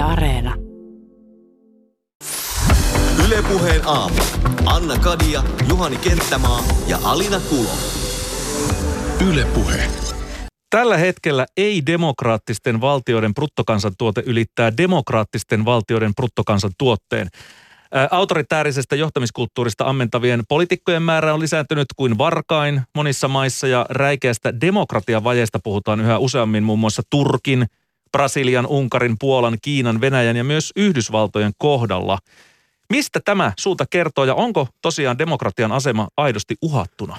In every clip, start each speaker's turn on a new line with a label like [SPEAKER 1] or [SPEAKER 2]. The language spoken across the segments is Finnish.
[SPEAKER 1] Yle Areena.
[SPEAKER 2] Ylepuheen aamu. Anna Kadia, Juhani Kenttämaa ja Alina Kulo.
[SPEAKER 3] Ylepuhe.
[SPEAKER 4] Tällä hetkellä ei-demokraattisten valtioiden bruttokansantuote ylittää demokraattisten valtioiden bruttokansantuotteen. Ää, Autoritäärisestä johtamiskulttuurista ammentavien poliitikkojen määrä on lisääntynyt kuin varkain monissa maissa ja räikeästä demokratiavajeesta puhutaan yhä useammin muun muassa Turkin, Brasilian, Unkarin, Puolan, Kiinan, Venäjän ja myös Yhdysvaltojen kohdalla. Mistä tämä suunta kertoo ja onko tosiaan demokratian asema aidosti uhattuna?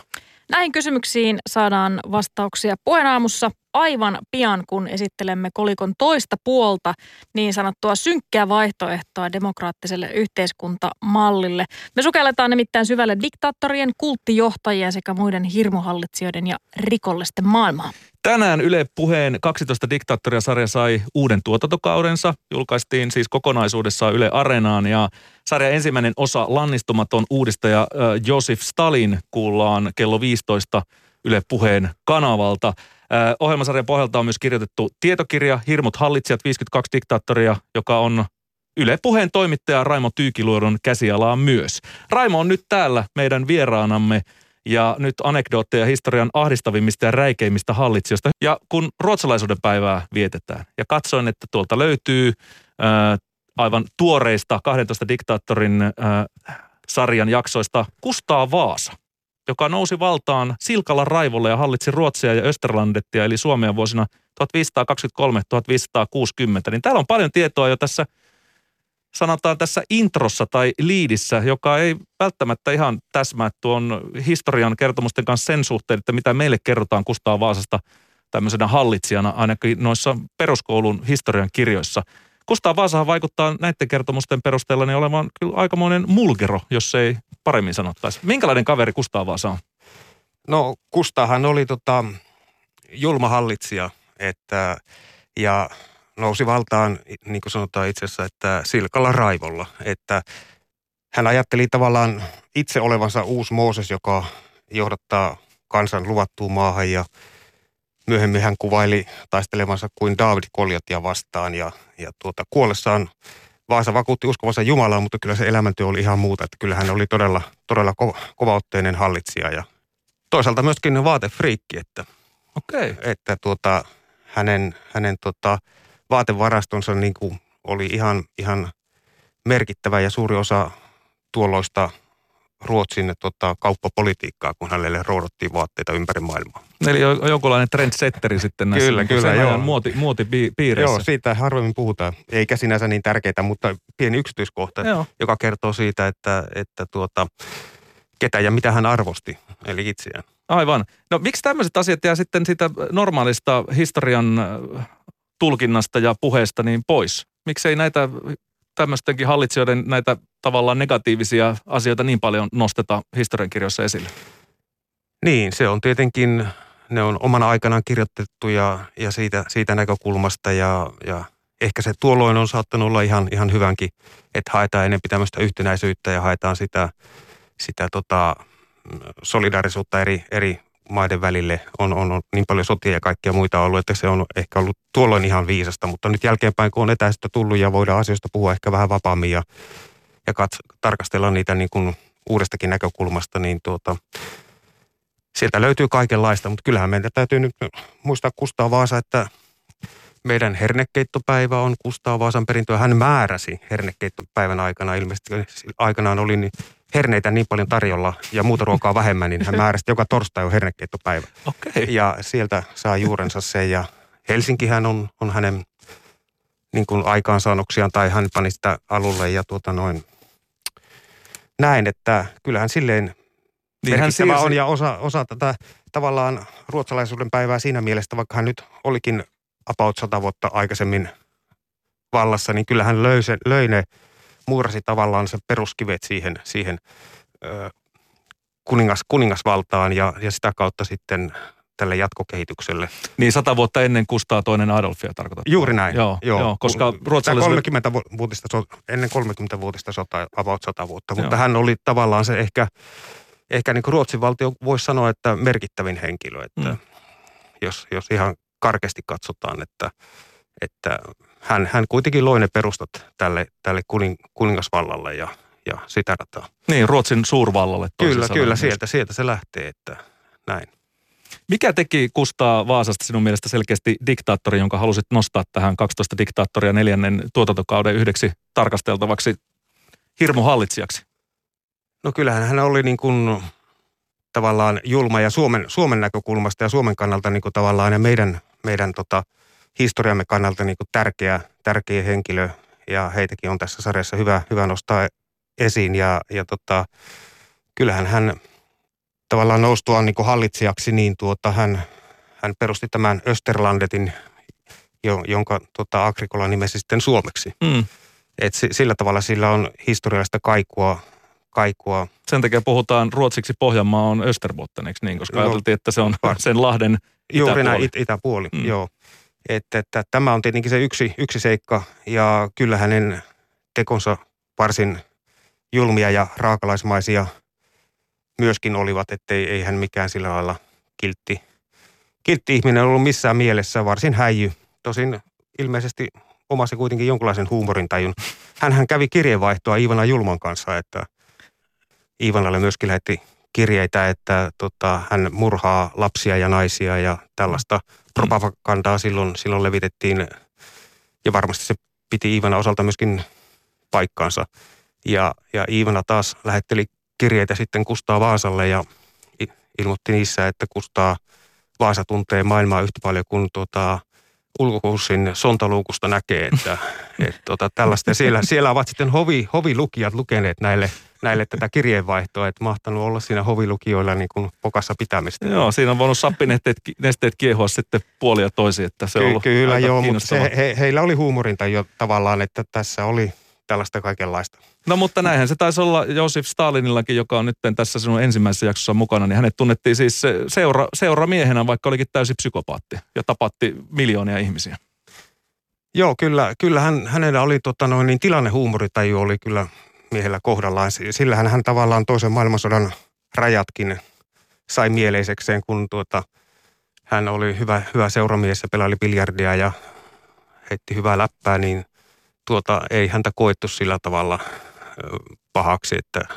[SPEAKER 5] Näihin kysymyksiin saadaan vastauksia puheenaamussa aivan pian, kun esittelemme kolikon toista puolta, niin sanottua synkkää vaihtoehtoa demokraattiselle yhteiskuntamallille. Me sukelletaan nimittäin syvälle diktaattorien, kulttijohtajien sekä muiden hirmuhallitsijoiden ja rikollisten maailmaa.
[SPEAKER 4] Tänään Yle Puheen 12 diktaattoria-sarja sai uuden tuotantokaudensa. Julkaistiin siis kokonaisuudessaan Yle Areenaan ja sarjan ensimmäinen osa Lannistumaton uudistaja Josif Stalin kuullaan kello 15 Yle Puheen kanavalta. Ohjelmasarjan pohjalta on myös kirjoitettu tietokirja Hirmut hallitsijat 52 diktaattoria, joka on Yle Puheen toimittaja Raimo Tyykiluodon käsialaa myös. Raimo on nyt täällä meidän vieraanamme ja nyt anekdootteja historian ahdistavimmista ja räikeimmistä hallitsijoista. Ja kun ruotsalaisuuden päivää vietetään ja katsoin, että tuolta löytyy ää, aivan tuoreista 12 diktaattorin ää, sarjan jaksoista Kustaa Vaasa, joka nousi valtaan Silkalla raivolla ja hallitsi Ruotsia ja Österlandettia, eli Suomea vuosina 1523-1560. Niin täällä on paljon tietoa jo tässä sanotaan tässä introssa tai liidissä, joka ei välttämättä ihan täsmää tuon historian kertomusten kanssa sen suhteen, että mitä meille kerrotaan Kustaa Vaasasta tämmöisenä hallitsijana ainakin noissa peruskoulun historian kirjoissa. Kustaa Vaasahan vaikuttaa näiden kertomusten perusteella niin olevan kyllä aikamoinen mulgero, jos ei paremmin sanottaisi. Minkälainen kaveri Kustaa Vaasa on?
[SPEAKER 6] No Kustahan oli tota, julma hallitsija että, ja nousi valtaan, niin kuin sanotaan itse asiassa, että silkalla raivolla. Että hän ajatteli tavallaan itse olevansa uusi Mooses, joka johdattaa kansan luvattuun maahan ja myöhemmin hän kuvaili taistelevansa kuin David Koljotia vastaan ja, ja tuota, kuollessaan Vaasa vakuutti uskovansa Jumalaa, mutta kyllä se elämäntyö oli ihan muuta, että kyllä hän oli todella, todella kova, kovaotteinen hallitsija ja toisaalta myöskin vaatefriikki, että,
[SPEAKER 4] Okei.
[SPEAKER 6] että tuota, hänen, hänen tota, vaatevarastonsa niin kuin oli ihan, ihan merkittävä ja suuri osa tuolloista Ruotsin tota, kauppapolitiikkaa, kun hänelle roudottiin vaatteita ympäri maailmaa.
[SPEAKER 4] Eli jo- jonkunlainen trendsetteri sitten näissä
[SPEAKER 6] Kyllä,
[SPEAKER 4] niin
[SPEAKER 6] kyllä, joo.
[SPEAKER 4] muoti, muotipiireissä.
[SPEAKER 6] Joo, siitä harvemmin puhutaan. Eikä sinänsä niin tärkeää, mutta pieni yksityiskohta,
[SPEAKER 4] Joo.
[SPEAKER 6] joka kertoo siitä, että, että tuota, ketä ja mitä hän arvosti, eli itseään.
[SPEAKER 4] Aivan. No miksi tämmöiset asiat jää sitten siitä normaalista historian tulkinnasta ja puheesta niin pois? Miksei näitä tämmöistenkin hallitsijoiden näitä tavallaan negatiivisia asioita niin paljon nosteta historiankirjoissa esille?
[SPEAKER 6] Niin, se on tietenkin, ne on omana aikanaan kirjoitettu ja, ja siitä, siitä näkökulmasta ja, ja ehkä se tuolloin on saattanut olla ihan, ihan hyvänkin, että haetaan enemmän tämmöistä yhtenäisyyttä ja haetaan sitä, sitä tota, solidaarisuutta eri, eri maiden välille. On, on, on niin paljon sotia ja kaikkia muita ollut, että se on ehkä ollut tuolloin ihan viisasta, mutta nyt jälkeenpäin, kun on etäisyyttä tullut ja voidaan asioista puhua ehkä vähän vapaammin ja, ja kats, tarkastella niitä niin kuin uudestakin näkökulmasta, niin tuota, sieltä löytyy kaikenlaista, mutta kyllähän meidän täytyy nyt muistaa Kustaa Vaasa, että meidän hernekeittopäivä on Kustaa Vaasan perintöä. Hän määräsi hernekeittopäivän aikana, ilmeisesti aikanaan oli niin herneitä niin paljon tarjolla ja muuta ruokaa vähemmän, niin hän määräsi, että joka torstai on hernekeittopäivä.
[SPEAKER 4] Okei.
[SPEAKER 6] Ja sieltä saa juurensa se ja Helsinkihän on, on hänen niin kuin aikaansaannoksiaan tai hän pani sitä alulle ja tuota noin näin, että kyllähän silleen
[SPEAKER 4] Niin hän siirsi-
[SPEAKER 6] on ja osa, osa tätä tavallaan ruotsalaisuuden päivää siinä mielessä, vaikka hän nyt olikin about sata vuotta aikaisemmin vallassa, niin kyllä hän löi, sen, löi ne, muurasi tavallaan se peruskivet siihen, siihen ö, kuningas, kuningasvaltaan ja, ja sitä kautta sitten tälle jatkokehitykselle.
[SPEAKER 4] Niin sata vuotta ennen Kustaa toinen Adolfia tarkoitat.
[SPEAKER 6] Juuri näin.
[SPEAKER 4] Joo, joo, koska ruotsalaiset-
[SPEAKER 6] 30 vuotista, ennen 30 vuotista sotaa, about 100 vuotta, mutta
[SPEAKER 4] Joo.
[SPEAKER 6] hän oli tavallaan se ehkä, ehkä niin kuin Ruotsin valtio voisi sanoa, että merkittävin henkilö, että
[SPEAKER 4] Mm.
[SPEAKER 6] jos, jos ihan karkeasti katsotaan, että, että hän, hän kuitenkin loi ne perustat tälle, tälle kuning, kuningasvallalle ja, ja sitä rataa.
[SPEAKER 4] Niin, Ruotsin suurvallalle.
[SPEAKER 6] Kyllä, kyllä, sieltä, sieltä se lähtee, että näin.
[SPEAKER 4] Mikä teki Kustaa Vaasasta sinun mielestä selkeästi diktaattori, jonka halusit nostaa tähän 12 diktaattoria neljännen tuotantokauden yhdeksi tarkasteltavaksi hirmuhallitsijaksi?
[SPEAKER 6] No kyllähän hän oli niin kuin tavallaan julma ja Suomen, Suomen näkökulmasta ja Suomen kannalta niin kuin tavallaan ja meidän, meidän tota, historiamme kannalta niin kuin tärkeä, tärkeä henkilö ja heitäkin on tässä sarjassa hyvä, hyvä nostaa esiin ja, ja tota, kyllähän hän tavallaan noustuaan niin kuin hallitsijaksi, niin tuota, hän, hän perusti tämän Österlandetin, jonka tota, Agrikola nimesi sitten suomeksi. Mm. Et sillä tavalla sillä on historiallista kaikua, kaikua.
[SPEAKER 4] Sen takia puhutaan ruotsiksi Pohjanmaa on Österbotten, eikö niin? Koska no, ajateltiin, että se on sen lahden
[SPEAKER 6] Juuri näin, it, itäpuoli, mm. joo. Että, että tämä on tietenkin se yksi, yksi seikka ja kyllä hänen tekonsa varsin julmia ja raakalaismaisia myöskin olivat, ettei ei hän mikään sillä lailla kiltti, kiltti ihminen ollut missään mielessä, varsin häijy. Tosin ilmeisesti omasi kuitenkin jonkinlaisen huumorintajun. Hänhän kävi kirjeenvaihtoa Iivana Julman kanssa, että Iivanalle myöskin lähetti kirjeitä, että tota, hän murhaa lapsia ja naisia ja tällaista propagandaa silloin, silloin levitettiin. Ja varmasti se piti Iivana osalta myöskin paikkaansa. Ja, ja Iivana taas lähetteli kirjeitä sitten Kustaa Vaasalle ja ilmoitti niissä, että Kustaa Vaasa tuntee maailmaa yhtä paljon kuin tuota, ulkokurssin sontaluukusta näkee, että et, tota, tällaista. Siellä, siellä ovat sitten hovi, hovilukijat lukeneet näille, näille tätä kirjeenvaihtoa, että mahtanut olla siinä hovilukijoilla niin kuin pokassa pitämistä.
[SPEAKER 4] Joo, siinä on voinut sappinesteet nesteet kiehua sitten puolia toisiin, että se on ollut
[SPEAKER 6] Kyllä joo, mutta se, he, heillä oli huumorinta jo tavallaan, että tässä oli tällaista kaikenlaista.
[SPEAKER 4] No mutta näinhän se taisi olla Josif Stalinillakin, joka on nyt tässä sinun ensimmäisessä jaksossa mukana, niin hänet tunnettiin siis seura, seuramiehenä, vaikka olikin täysin psykopaatti ja tapatti miljoonia ihmisiä.
[SPEAKER 6] Joo, kyllä, kyllä hän, hänellä oli tota noin, niin tilannehuumorintaju oli kyllä miehellä kohdallaan. Sillähän hän tavallaan toisen maailmansodan rajatkin sai mieleisekseen, kun tuota, hän oli hyvä, hyvä seuramies ja pelaili biljardia ja heitti hyvää läppää, niin tuota, ei häntä koettu sillä tavalla pahaksi, että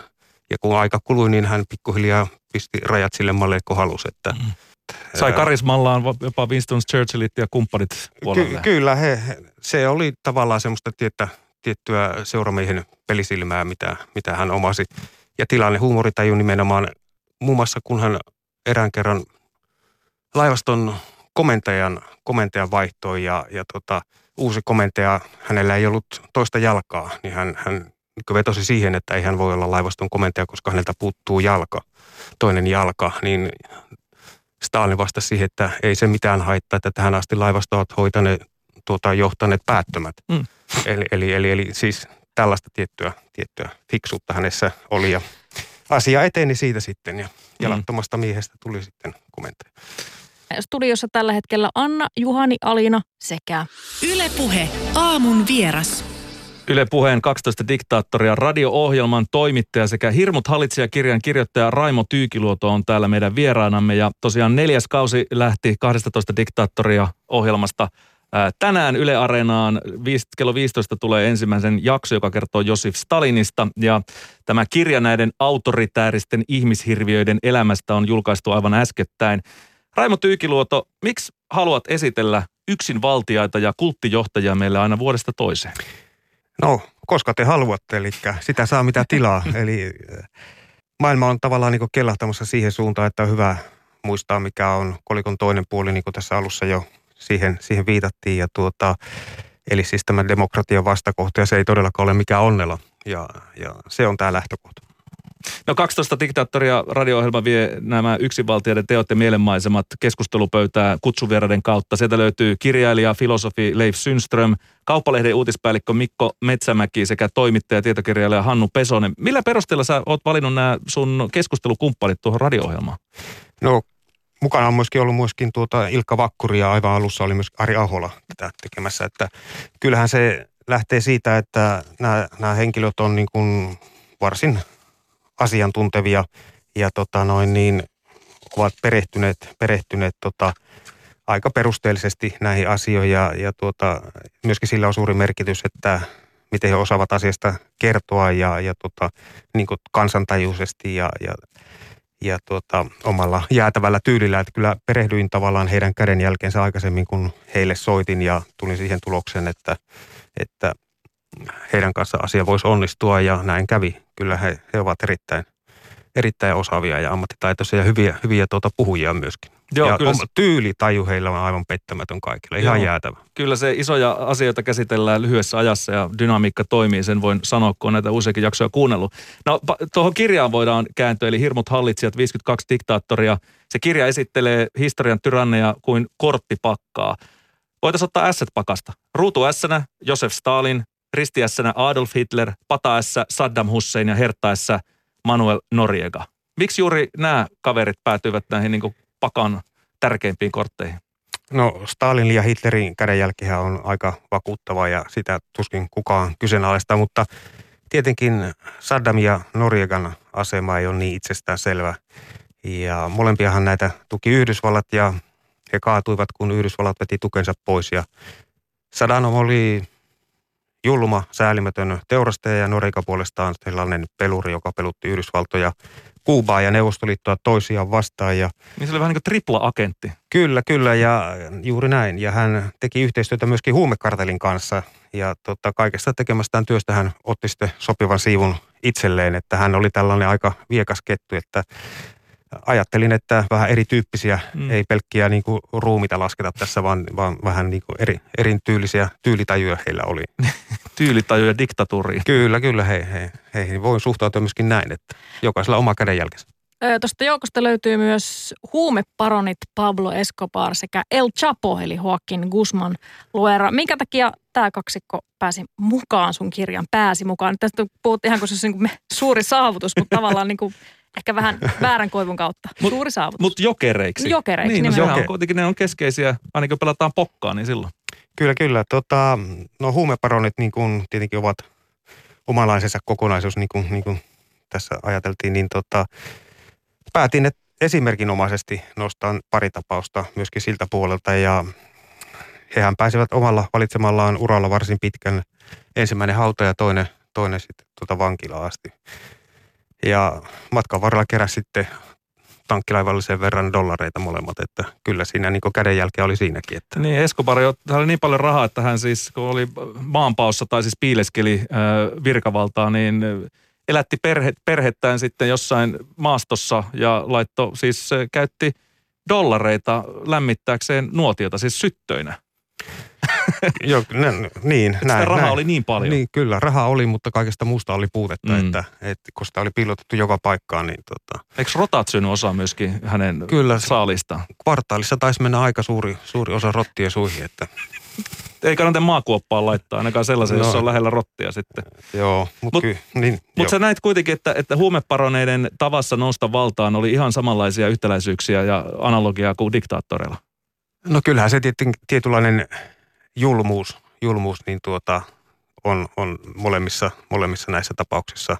[SPEAKER 6] ja kun aika kului, niin hän pikkuhiljaa pisti rajat sille malle, kun halusi. Että, mm.
[SPEAKER 4] Sai karismallaan jopa Winston Churchillit ja kumppanit
[SPEAKER 6] puolelle. Ky- kyllä, he, se oli tavallaan semmoista tietä, tiettyä seuramiehen pelisilmää, mitä, mitä hän omasi. Ja tilanne huumoritaju nimenomaan muun muassa, kun hän erään kerran laivaston komentajan, komentajan vaihtoi ja, ja tota, uusi komentaja, hänellä ei ollut toista jalkaa, niin hän, hän vetosi siihen, että ei hän voi olla laivaston komentaja, koska häneltä puuttuu jalka, toinen jalka, niin Stalin vastasi siihen, että ei se mitään haittaa, että tähän asti laivasto ovat hoitaneet, tuota, johtaneet päättömät. Mm. Eli, eli, eli, eli siis tällaista tiettyä, tiettyä fiksuutta hänessä oli ja asia eteni siitä sitten ja mm. jalattomasta miehestä tuli sitten komentaja.
[SPEAKER 5] Studiossa tällä hetkellä Anna, Juhani, Alina sekä
[SPEAKER 1] Ylepuhe aamun vieras.
[SPEAKER 4] Yle Puheen 12 diktaattoria radio-ohjelman toimittaja sekä Hirmut hallitsija-kirjan kirjoittaja Raimo Tyykiluoto on täällä meidän vieraanamme. Ja tosiaan neljäs kausi lähti 12 diktaattoria ohjelmasta tänään Yle Areenaan kello 15 tulee ensimmäisen jakso, joka kertoo Josif Stalinista. Ja tämä kirja näiden autoritääristen ihmishirviöiden elämästä on julkaistu aivan äskettäin. Raimo Tyykiluoto, miksi haluat esitellä yksinvaltiaita ja kulttijohtajia meille aina vuodesta toiseen?
[SPEAKER 6] No, koska te haluatte, eli sitä saa mitä tilaa. eli maailma on tavallaan niin kellahtamassa siihen suuntaan, että on hyvä muistaa, mikä on kolikon toinen puoli, niin kuin tässä alussa jo siihen, siihen viitattiin. Ja tuota, eli siis tämä demokratian vastakohta, ja se ei todellakaan ole mikään onnella. Ja, ja se on tämä lähtökohta.
[SPEAKER 4] No 12 diktaattoria radio-ohjelma vie nämä yksinvaltioiden teot ja mielenmaisemat keskustelupöytää kutsuvieraiden kautta. Sieltä löytyy kirjailija, filosofi Leif Synström, kauppalehden uutispäällikkö Mikko Metsämäki sekä toimittaja ja tietokirjailija Hannu Pesonen. Millä perusteella sä oot valinnut nämä sun keskustelukumppanit tuohon radio-ohjelmaan?
[SPEAKER 6] No mukana on myöskin ollut myöskin tuota Ilkka Vakkuri ja aivan alussa oli myös Ari Ahola tätä tekemässä. Että kyllähän se lähtee siitä, että nämä, nämä henkilöt on niin kuin varsin asiantuntevia ja tota noin niin, ovat perehtyneet, perehtyneet tota aika perusteellisesti näihin asioihin ja, ja tuota, myöskin sillä on suuri merkitys, että miten he osaavat asiasta kertoa ja, ja tota, niin kansantajuisesti ja, ja, ja tuota, omalla jäätävällä tyylillä. Että kyllä perehdyin tavallaan heidän kädenjälkeensä aikaisemmin, kun heille soitin ja tulin siihen tulokseen, että, että heidän kanssa asia voisi onnistua ja näin kävi. Kyllä he, he ovat erittäin, erittäin osaavia ja ammattitaitoisia ja hyviä, hyviä tuota puhujia myöskin.
[SPEAKER 4] Joo,
[SPEAKER 6] ja
[SPEAKER 4] kyllä
[SPEAKER 6] oma tyylitaju heillä on aivan pettämätön kaikille, ihan
[SPEAKER 4] Joo.
[SPEAKER 6] jäätävä.
[SPEAKER 4] Kyllä se isoja asioita käsitellään lyhyessä ajassa ja dynamiikka toimii, sen voin sanoa, kun on näitä useakin jaksoja kuunnellut. No tuohon kirjaan voidaan kääntyä, eli Hirmut hallitsijat, 52 diktaattoria. Se kirja esittelee historian tyranneja kuin korttipakkaa. Voitaisiin ottaa S pakasta. Ruutu s Josef Stalin, risti s Adolf Hitler, pata S Saddam Hussein ja hertta S Manuel Noriega. Miksi juuri nämä kaverit päätyivät näihin niin pakan tärkeimpiin kortteihin?
[SPEAKER 6] No Stalin ja Hitlerin kädenjälkihän on aika vakuuttava ja sitä tuskin kukaan kyseenalaista, mutta tietenkin Saddam ja Noriegan asema ei ole niin itsestään selvä. Ja molempiahan näitä tuki Yhdysvallat ja he kaatuivat, kun Yhdysvallat veti tukensa pois. Ja Saddam oli julma, säälimätön teurastaja ja Noriega puolestaan sellainen peluri, joka pelutti Yhdysvaltoja, Kuubaa ja Neuvostoliittoa toisiaan vastaan. Ja
[SPEAKER 4] Niin se oli vähän niin kuin tripla-agentti.
[SPEAKER 6] Kyllä, kyllä ja juuri näin. Ja hän teki yhteistyötä myöskin huumekartelin kanssa ja tota, kaikesta tekemästään työstä hän otti sitten sopivan siivun itselleen, että hän oli tällainen aika viekas kettu, että ajattelin, että vähän erityyppisiä, Mm. ei pelkkiä niin kuin ruumita lasketa tässä, vaan, vaan vähän niin kuin eri, erityylisiä tyylitajuja heillä oli.
[SPEAKER 4] Tyylitaju ja diktatuuri.
[SPEAKER 6] Kyllä, kyllä, hei, hei, heihin voi suhtautua myöskin näin, että jokaisella oma kädenjälkensä.
[SPEAKER 5] Tuosta joukosta löytyy myös huumeparonit Pablo Escobar sekä El Chapo eli Joaquin Guzman Luera. Minkä takia tämä kaksikko pääsi mukaan sun kirjan, pääsi mukaan? Tästä puhuttiin ihan kuin se olisi niin kuin suuri saavutus, mutta tavallaan niin kuin ehkä vähän väärän koivun kautta.
[SPEAKER 4] Mut-
[SPEAKER 5] suuri saavutus.
[SPEAKER 4] Mutta jokereiksi.
[SPEAKER 5] Jokereiksi,
[SPEAKER 4] niin, no,
[SPEAKER 5] nimenomaan.
[SPEAKER 4] on kuitenkin ne on keskeisiä, ainakin kun pelataan pokkaa, niin silloin.
[SPEAKER 6] Kyllä, kyllä. Tota, no huumeparonit niin kuin tietenkin ovat omanlaisensa kokonaisuus, niin kuin, niin kuin tässä ajateltiin, niin tota, päätin että esimerkinomaisesti nostaa pari tapausta myöskin siltä puolelta ja hehän pääsivät omalla valitsemallaan uralla varsin pitkän. Ensimmäinen hauta ja toinen, toinen sitten tuota vankilaan asti. Ja matkan varrella keräsi sitten tankkilaivallisen verran dollareita molemmat, että kyllä siinä niin kädenjälkeä oli siinäkin. Että.
[SPEAKER 4] Niin, Escobar, oli niin paljon rahaa, että hän siis, kun oli maanpaossa tai siis piileskeli äh, virkavaltaa, niin elätti perhe, perhettään sitten jossain maastossa ja laitto, siis äh, käytti dollareita lämmittääkseen nuotiota, siis syttöinä.
[SPEAKER 6] Joo, ne, niin,
[SPEAKER 4] Että sitä rahaa oli niin paljon.
[SPEAKER 6] Niin, kyllä, rahaa oli, mutta kaikesta muusta oli puutetta,
[SPEAKER 4] Mm.
[SPEAKER 6] että, että kun sitä oli piilotettu joka paikkaan, niin tota,
[SPEAKER 4] Eikö rotat syönyt osa myöskin hänen
[SPEAKER 6] Kyllä.
[SPEAKER 4] saalista?
[SPEAKER 6] kvartaalissa taisi mennä aika suuri, suuri osa rottien suihin, että
[SPEAKER 4] Ei kannata maakuoppaan laittaa, ainakaan sellaisen,
[SPEAKER 6] No.
[SPEAKER 4] jossa on lähellä rottia sitten.
[SPEAKER 6] joo, mutta
[SPEAKER 4] Mut-
[SPEAKER 6] Mut, ky, niin,
[SPEAKER 4] Mutta sä näit kuitenkin, että, että huumeparoneiden tavassa nousta valtaan oli ihan samanlaisia yhtäläisyyksiä ja analogiaa kuin diktaattoreilla.
[SPEAKER 6] No kyllähän se tietyn, tietynlainen julmuus, julmuus niin tuota, on, on molemmissa, molemmissa näissä tapauksissa.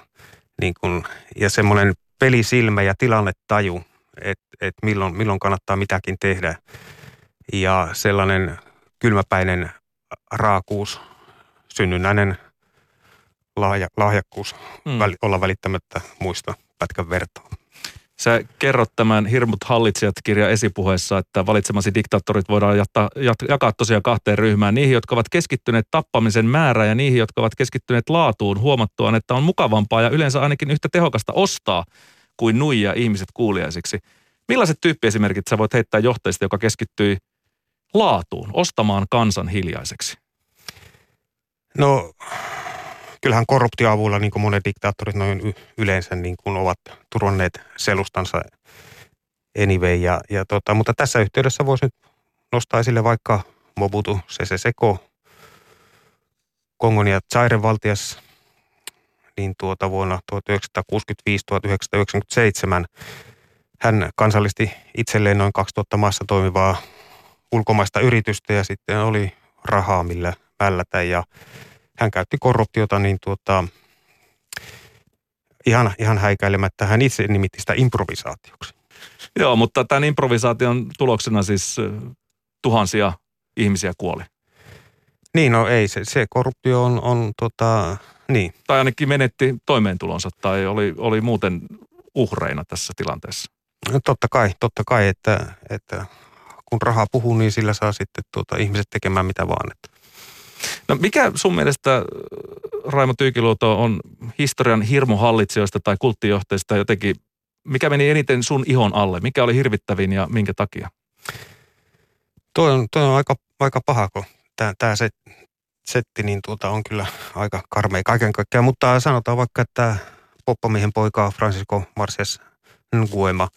[SPEAKER 6] Niin kun, ja semmoinen pelisilmä ja tilannetaju, että et milloin, milloin kannattaa mitäkin tehdä. Ja sellainen kylmäpäinen raakuus, synnynnäinen lahja, lahjakkuus
[SPEAKER 4] Mm.
[SPEAKER 6] väli, olla välittämättä muista pätkän vertaa.
[SPEAKER 4] Sä kerrot tämän Hirmut hallitsijat kirjan esipuheessa, että valitsemasi diktaattorit voidaan jattaa, jat, jakaa tosiaan kahteen ryhmään. Niihin, jotka ovat keskittyneet tappamisen määrään ja niihin, jotka ovat keskittyneet laatuun huomattuaan, että on mukavampaa ja yleensä ainakin yhtä tehokasta ostaa kuin nuija ihmiset kuuliaisiksi. Millaiset tyyppiesimerkit sä voit heittää johtajista, joka keskittyi laatuun, ostamaan kansan hiljaiseksi?
[SPEAKER 6] No kyllähän korruptioavulla niin kuin monet diktaattorit noin yleensä niin kuin ovat turvanneet selustansa anyway. Ja, ja tota, mutta tässä yhteydessä voisi nyt nostaa esille vaikka Mobutu Sese Seko, Kongon ja Zairen valtias niin tuota vuonna 1965-1997 hän kansallisti itselleen noin 2000 maassa toimivaa ulkomaista yritystä ja sitten oli rahaa millä mällätä ja hän käytti korruptiota niin tuota, ihan, ihan häikäilemättä. Hän itse nimitti sitä improvisaatioksi.
[SPEAKER 4] Joo, mutta tämän improvisaation tuloksena siis tuhansia ihmisiä kuoli.
[SPEAKER 6] Niin, no ei, se, se korruptio on, on tota, niin.
[SPEAKER 4] Tai ainakin menetti toimeentulonsa tai oli, oli muuten uhreina tässä tilanteessa.
[SPEAKER 6] No, totta kai, totta kai, että, että kun rahaa puhuu, niin sillä saa sitten tuota, ihmiset tekemään mitä vaan. Että.
[SPEAKER 4] No mikä sun mielestä, Raimo Tyykiluoto, on historian hirmuhallitsijoista tai kulttijohteista jotenkin, mikä meni eniten sun ihon alle? Mikä oli hirvittävin ja minkä takia?
[SPEAKER 6] Toi on, toi on aika, aika paha, kun tämä set, setti niin tuota, on kyllä aika karmea kaiken kaikkiaan. Mutta sanotaan vaikka, että poppamiehen poika Francisco Marcias Nguema.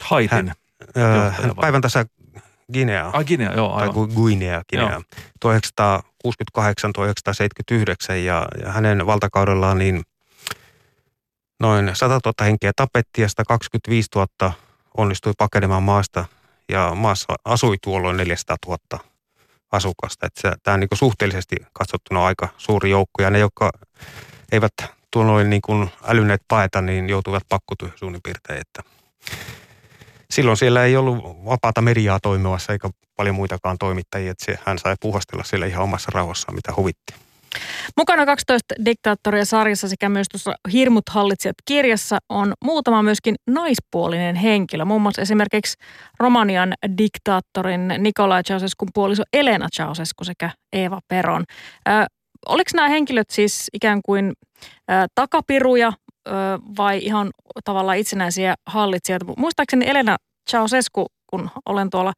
[SPEAKER 4] Haitin.
[SPEAKER 6] Hän, hän päivän tässä Guinea.
[SPEAKER 4] Ah, Guinea, joo, aivan.
[SPEAKER 6] Tai Guinea, Guinea. 1968-1979 ja, ja hänen valtakaudellaan niin noin 100 000 henkeä tapettiin ja 125 000 onnistui pakenemaan maasta ja maassa asui tuolloin 400 000 asukasta. Että tämä on niin suhteellisesti katsottuna aika suuri joukko ja ne, jotka eivät tuolloin niin kuin älyneet paeta, niin joutuivat pakkotyöhön suunnin piirtein. Että silloin siellä ei ollut vapaata mediaa toimivassa eikä paljon muitakaan toimittajia, että se, hän sai puhastella siellä ihan omassa rauhassaan, mitä huvitti.
[SPEAKER 5] Mukana 12 diktaattoria sarjassa sekä myös tuossa Hirmut hallitsijat kirjassa on muutama myöskin naispuolinen henkilö. Muun muassa esimerkiksi Romanian diktaattorin Nikolai Ceausescun puoliso Elena Ceausescu sekä Eva Peron. Ö, oliko nämä henkilöt siis ikään kuin ö, takapiruja vai ihan tavallaan itsenäisiä hallitsijoita? Muistaakseni Elena Ceausescu, kun olen tuolla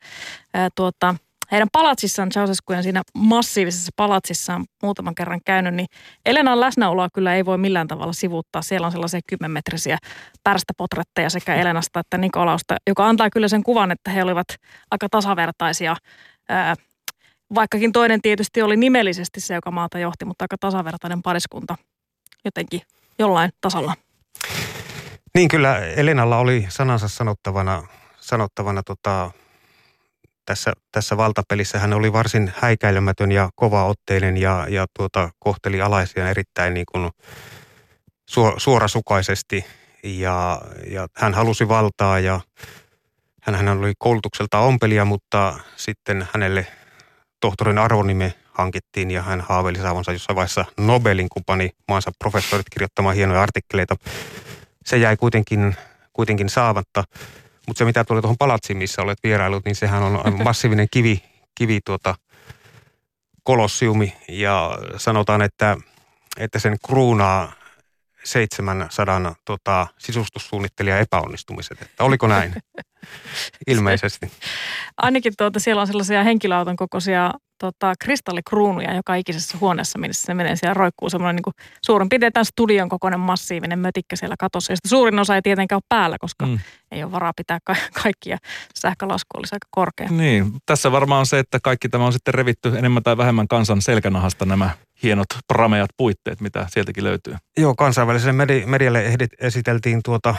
[SPEAKER 5] ö, tuota, heidän palatsissaan, Ceausescujen siinä massiivisessa palatsissaan muutaman kerran käynyt, niin Elenan läsnäoloa kyllä ei voi millään tavalla sivuuttaa. Siellä on sellaisia kymmenmetrisiä pärstäpotretteja sekä Elenasta että Nikolausta, joka antaa kyllä sen kuvan, että he olivat aika tasavertaisia. Ää, vaikkakin toinen tietysti oli nimellisesti se, joka maata johti, mutta aika tasavertainen pariskunta jotenkin jollain tasalla.
[SPEAKER 6] Niin kyllä Elenalla oli sanansa sanottavana, sanottavana tota, tässä, tässä valtapelissä hän oli varsin häikäilemätön ja kovaotteinen ja, ja tuota, kohteli alaisia erittäin niin kuin su, suorasukaisesti ja, ja hän halusi valtaa ja hän, hän oli koulutukselta ompelija, mutta sitten hänelle tohtorin arvonime hankittiin ja hän haaveili saavansa jossain vaiheessa Nobelin kupani maansa professorit kirjoittamaan hienoja artikkeleita. Se jäi kuitenkin, kuitenkin saavatta. Mutta se mitä tulee tuohon palatsiin, missä olet vierailut, niin sehän on massiivinen kivi, kivi tuota, kolossiumi ja sanotaan, että, että sen kruunaa 700 tota, sisustussuunnittelija epäonnistumiset. Että oliko näin? Ilmeisesti.
[SPEAKER 5] Ainakin tuota, siellä on sellaisia henkilöauton kokoisia tota, kristallikruunuja joka ikisessä huoneessa, missä se menee siellä roikkuu semmoinen niin suurin piirtein tämän studion kokoinen massiivinen mötikkä siellä katossa. Ja suurin osa ei tietenkään ole päällä, koska mm. ei ole varaa pitää ka- kaikkia. Sähkölasku olisi aika korkea.
[SPEAKER 4] Niin, tässä varmaan on se, että kaikki tämä on sitten revitty enemmän tai vähemmän kansan selkänahasta nämä hienot prameat puitteet, mitä sieltäkin löytyy.
[SPEAKER 6] Joo, kansainväliselle medi- medialle esiteltiin tuota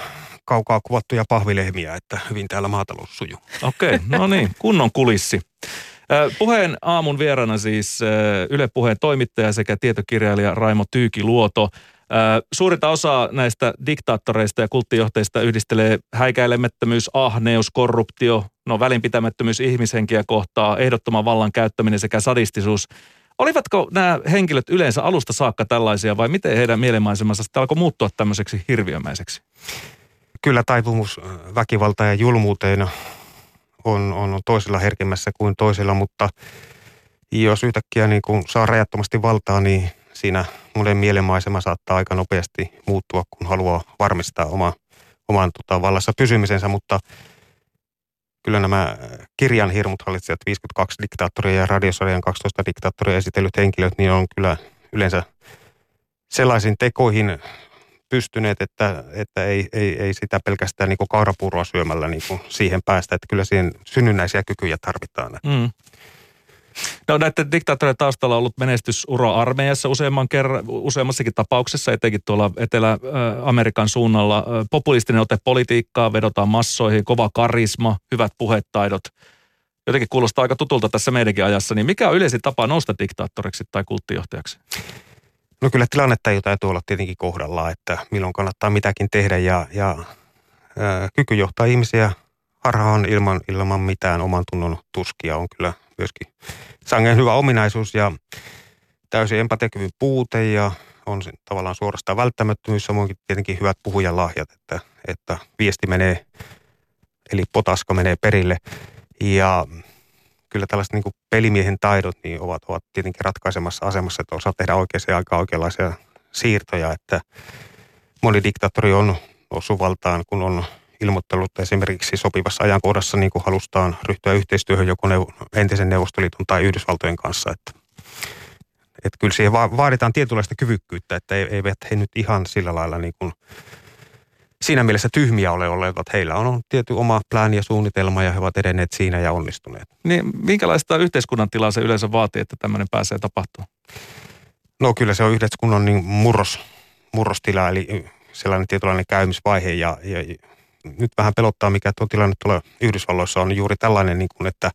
[SPEAKER 6] kaukaa kuvattuja pahvilehmiä, että hyvin täällä maatalous sujuu.
[SPEAKER 4] Okei, okay, no niin, kunnon kulissi. Puheen aamun vieraana siis Yle Puheen toimittaja sekä tietokirjailija Raimo Tyykiluoto. Suurinta osaa näistä diktaattoreista ja kulttijohteista yhdistelee häikäilemättömyys, ahneus, korruptio, no välinpitämättömyys ihmishenkiä kohtaa, ehdottoman vallan käyttäminen sekä sadistisuus. Olivatko nämä henkilöt yleensä alusta saakka tällaisia vai miten heidän mielenmaisemansa sitten alkoi muuttua tämmöiseksi hirviömäiseksi?
[SPEAKER 6] Kyllä taipumus väkivalta ja julmuuteen on, on toisella herkemmässä kuin toisella, mutta jos yhtäkkiä niin kun saa rajattomasti valtaa, niin siinä monen mielenmaisema saattaa aika nopeasti muuttua, kun haluaa varmistaa oma, oman tota, vallassa pysymisensä, mutta kyllä nämä kirjan hirmut hallitsijat, 52 diktaattoria ja radiosarjan 12 diktaattoria esitellyt henkilöt, niin on kyllä yleensä sellaisin tekoihin pystyneet, että, että ei, ei, ei sitä pelkästään niin kaurapuuroa syömällä niin siihen päästä, että kyllä siihen synnynnäisiä kykyjä tarvitaan. Mm.
[SPEAKER 4] No näiden diktaattorien taustalla on ollut menestysura armeijassa useamman kerran, useammassakin tapauksessa, etenkin tuolla Etelä-Amerikan suunnalla. Populistinen ote politiikkaa, vedotaan massoihin, kova karisma, hyvät puhetaidot. Jotenkin kuulostaa aika tutulta tässä meidänkin ajassa. Niin mikä on yleisin tapa nousta diktaattoriksi tai kulttijohtajaksi?
[SPEAKER 6] No kyllä tilannetta ei täytyy olla tietenkin kohdallaan, että milloin kannattaa mitäkin tehdä ja, ja ää, kyky johtaa ihmisiä harhaan ilman, ilman mitään oman tunnon tuskia on kyllä myöskin sangen hyvä ominaisuus ja täysin empatiakyvyn puute ja on se tavallaan suorastaan välttämättömyys, samoin tietenkin hyvät puhujan lahjat, että, että viesti menee, eli potasko menee perille. Ja kyllä tällaiset niin pelimiehen taidot niin ovat, ovat tietenkin ratkaisemassa asemassa, että osaa tehdä oikeaan aikaan oikeanlaisia siirtoja, että moni diktaattori on osuvaltaan, kun on ilmoittanut esimerkiksi sopivassa ajankohdassa niin kuin halustaan ryhtyä yhteistyöhön joko entisen Neuvostoliiton tai Yhdysvaltojen kanssa. Että, että kyllä siihen vaaditaan tietynlaista kyvykkyyttä, että eivät he nyt ihan sillä lailla niin kuin siinä mielessä tyhmiä ole olleet, että heillä on tietty oma plääni ja suunnitelma ja he ovat edenneet siinä ja onnistuneet.
[SPEAKER 4] Niin, minkälaista yhteiskunnan tilaa se yleensä vaatii, että tämmöinen pääsee tapahtumaan?
[SPEAKER 6] No kyllä se on yhteiskunnan niin murros, murrostila, eli sellainen tietynlainen käymisvaihe ja, ja nyt vähän pelottaa, mikä tuo tilanne tuolla Yhdysvalloissa on juuri tällainen, niin kuin, että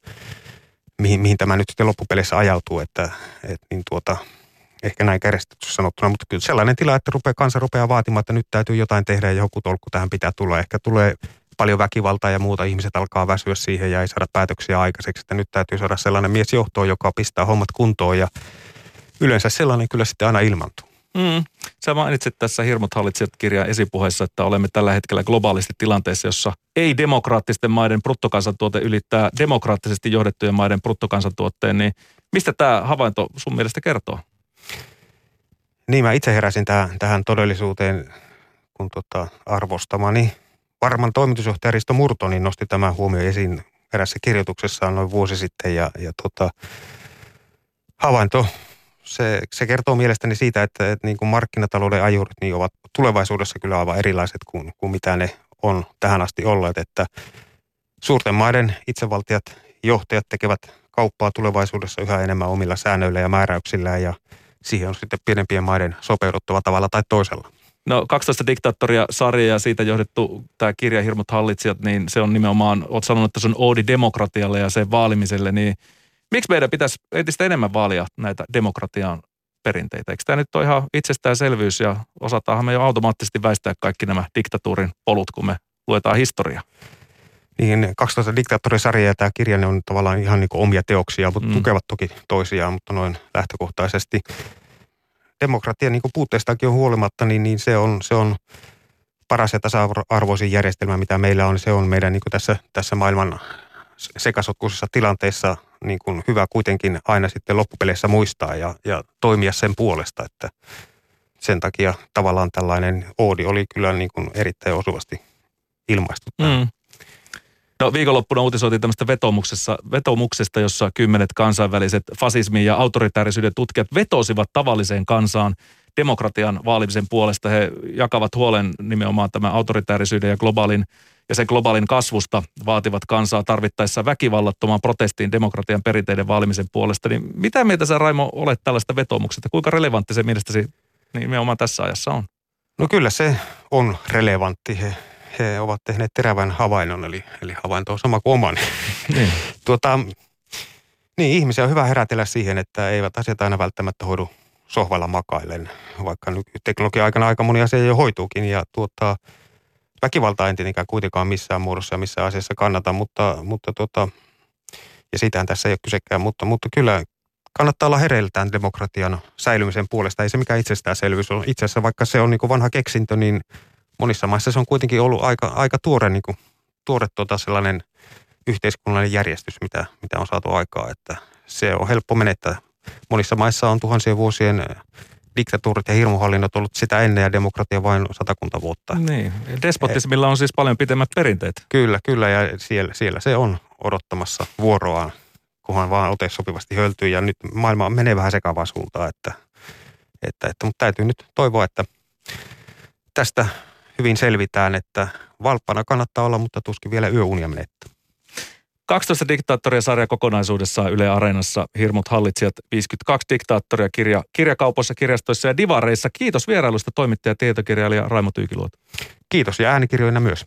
[SPEAKER 6] mihin, mihin tämä nyt sitten loppupeleissä ajautuu, että, että niin tuota, ehkä näin käristetty sanottuna, mutta kyllä sellainen tila, että rupeaa, kansa rupeaa vaatimaan, että nyt täytyy jotain tehdä ja joku tolkku tähän pitää tulla. Ehkä tulee paljon väkivaltaa ja muuta, ihmiset alkaa väsyä siihen ja ei saada päätöksiä aikaiseksi, että nyt täytyy saada sellainen mies johtoon, joka pistää hommat kuntoon ja yleensä sellainen kyllä sitten aina ilmantuu.
[SPEAKER 4] Mm. Sä mainitsit tässä Hirmut hallitsijat kirjan esipuheessa, että olemme tällä hetkellä globaalisti tilanteessa, jossa ei-demokraattisten maiden bruttokansantuote ylittää demokraattisesti johdettujen maiden bruttokansantuotteen, niin mistä tämä havainto sun mielestä kertoo?
[SPEAKER 6] Niin, mä itse heräsin tähän, tähän todellisuuteen, kun tota arvostamani varman toimitusjohtaja Risto Murto niin nosti tämän huomio esiin erässä kirjoituksessaan noin vuosi sitten ja, ja tota, havainto se, se kertoo mielestäni siitä, että, että niin kuin markkinatalouden ajurit niin ovat tulevaisuudessa kyllä aivan erilaiset kuin, kuin mitä ne on tähän asti olleet, että suurten maiden itsevaltiat, johtajat tekevät kauppaa tulevaisuudessa yhä enemmän omilla säännöillä ja määräyksillä ja siihen on sitten pienempien maiden sopeuduttava tavalla tai toisella.
[SPEAKER 4] No 12 diktaattoria sarja ja siitä johdettu tämä kirja Hirmut hallitsijat, niin se on nimenomaan, olet sanonut, että se on oodi demokratialle ja sen vaalimiselle, niin Miksi meidän pitäisi entistä enemmän vaalia näitä demokratian perinteitä? Eikö tämä nyt ole ihan itsestäänselvyys ja osataanhan me jo automaattisesti väistää kaikki nämä diktatuurin polut, kun me luetaan historiaa?
[SPEAKER 6] Niin, 12 diktaattorisarja ja tämä kirja ne on tavallaan ihan niin omia teoksia, mutta mm. tukevat toki toisiaan, mutta noin lähtökohtaisesti. Demokratian niin puutteestakin on huolimatta, niin, niin se, on, se on paras ja tasa-arvoisin järjestelmä, mitä meillä on. Se on meidän niin tässä, tässä maailman sekasotkuisessa tilanteessa niin kuin hyvä kuitenkin aina sitten loppupeleissä muistaa ja, ja toimia sen puolesta, että sen takia tavallaan tällainen oodi oli kyllä niin kuin erittäin osuvasti ilmaistu. Mm.
[SPEAKER 4] No viikonloppuna uutisoitiin tämmöistä vetomuksessa, vetomuksesta, jossa kymmenet kansainväliset fasismin ja autoritäärisyyden tutkijat vetosivat tavalliseen kansaan demokratian vaalimisen puolesta. He jakavat huolen nimenomaan tämän autoritäärisyyden ja globaalin ja sen globaalin kasvusta vaativat kansaa tarvittaessa väkivallattomaan protestiin demokratian perinteiden vaalimisen puolesta. Niin mitä mieltä sä Raimo olet tällaista vetomuksesta? Kuinka relevantti se mielestäsi nimenomaan tässä ajassa on?
[SPEAKER 6] No kyllä se on relevantti. He, he ovat tehneet terävän havainnon, eli, eli havainto on sama kuin omani. niin. tuota, niin, ihmisiä on hyvä herätellä siihen, että eivät asiat aina välttämättä hoidu sohvalla makaillen, vaikka nyt teknologian aikana aika moni asia jo hoituukin. Ja tuota, väkivaltaa en tietenkään kuitenkaan missään muodossa ja missään asiassa kannata, mutta, mutta tota, ja siitähän tässä ei ole kysekään, mutta, mutta kyllä kannattaa olla hereiltään demokratian säilymisen puolesta. Ei se mikään itsestäänselvyys on. Itse asiassa vaikka se on niin vanha keksintö, niin monissa maissa se on kuitenkin ollut aika, aika tuore, niin kuin, tuore tuota sellainen yhteiskunnallinen järjestys, mitä, mitä on saatu aikaa. Että se on helppo menettää. Monissa maissa on tuhansien vuosien diktatuurit ja hirmuhallinnot ollut sitä ennen ja demokratia vain satakunta vuotta.
[SPEAKER 4] Niin, despotismilla on siis paljon pitemmät perinteet.
[SPEAKER 6] Kyllä, kyllä ja siellä, siellä se on odottamassa vuoroaan, kunhan vaan ote sopivasti höltyy ja nyt maailma menee vähän sekavaan suuntaan, että, että, että, mutta täytyy nyt toivoa, että tästä hyvin selvitään, että valppana kannattaa olla, mutta tuskin vielä yöunia menettää.
[SPEAKER 4] 12 diktaattoria sarja kokonaisuudessaan Yle Areenassa, Hirmut hallitsijat, 52 diktaattoria kirja, kirjakaupoissa, kirjastoissa ja divareissa. Kiitos vierailusta toimittaja ja tietokirjailija Raimo Tyykiluoto.
[SPEAKER 6] Kiitos ja äänikirjoina myös.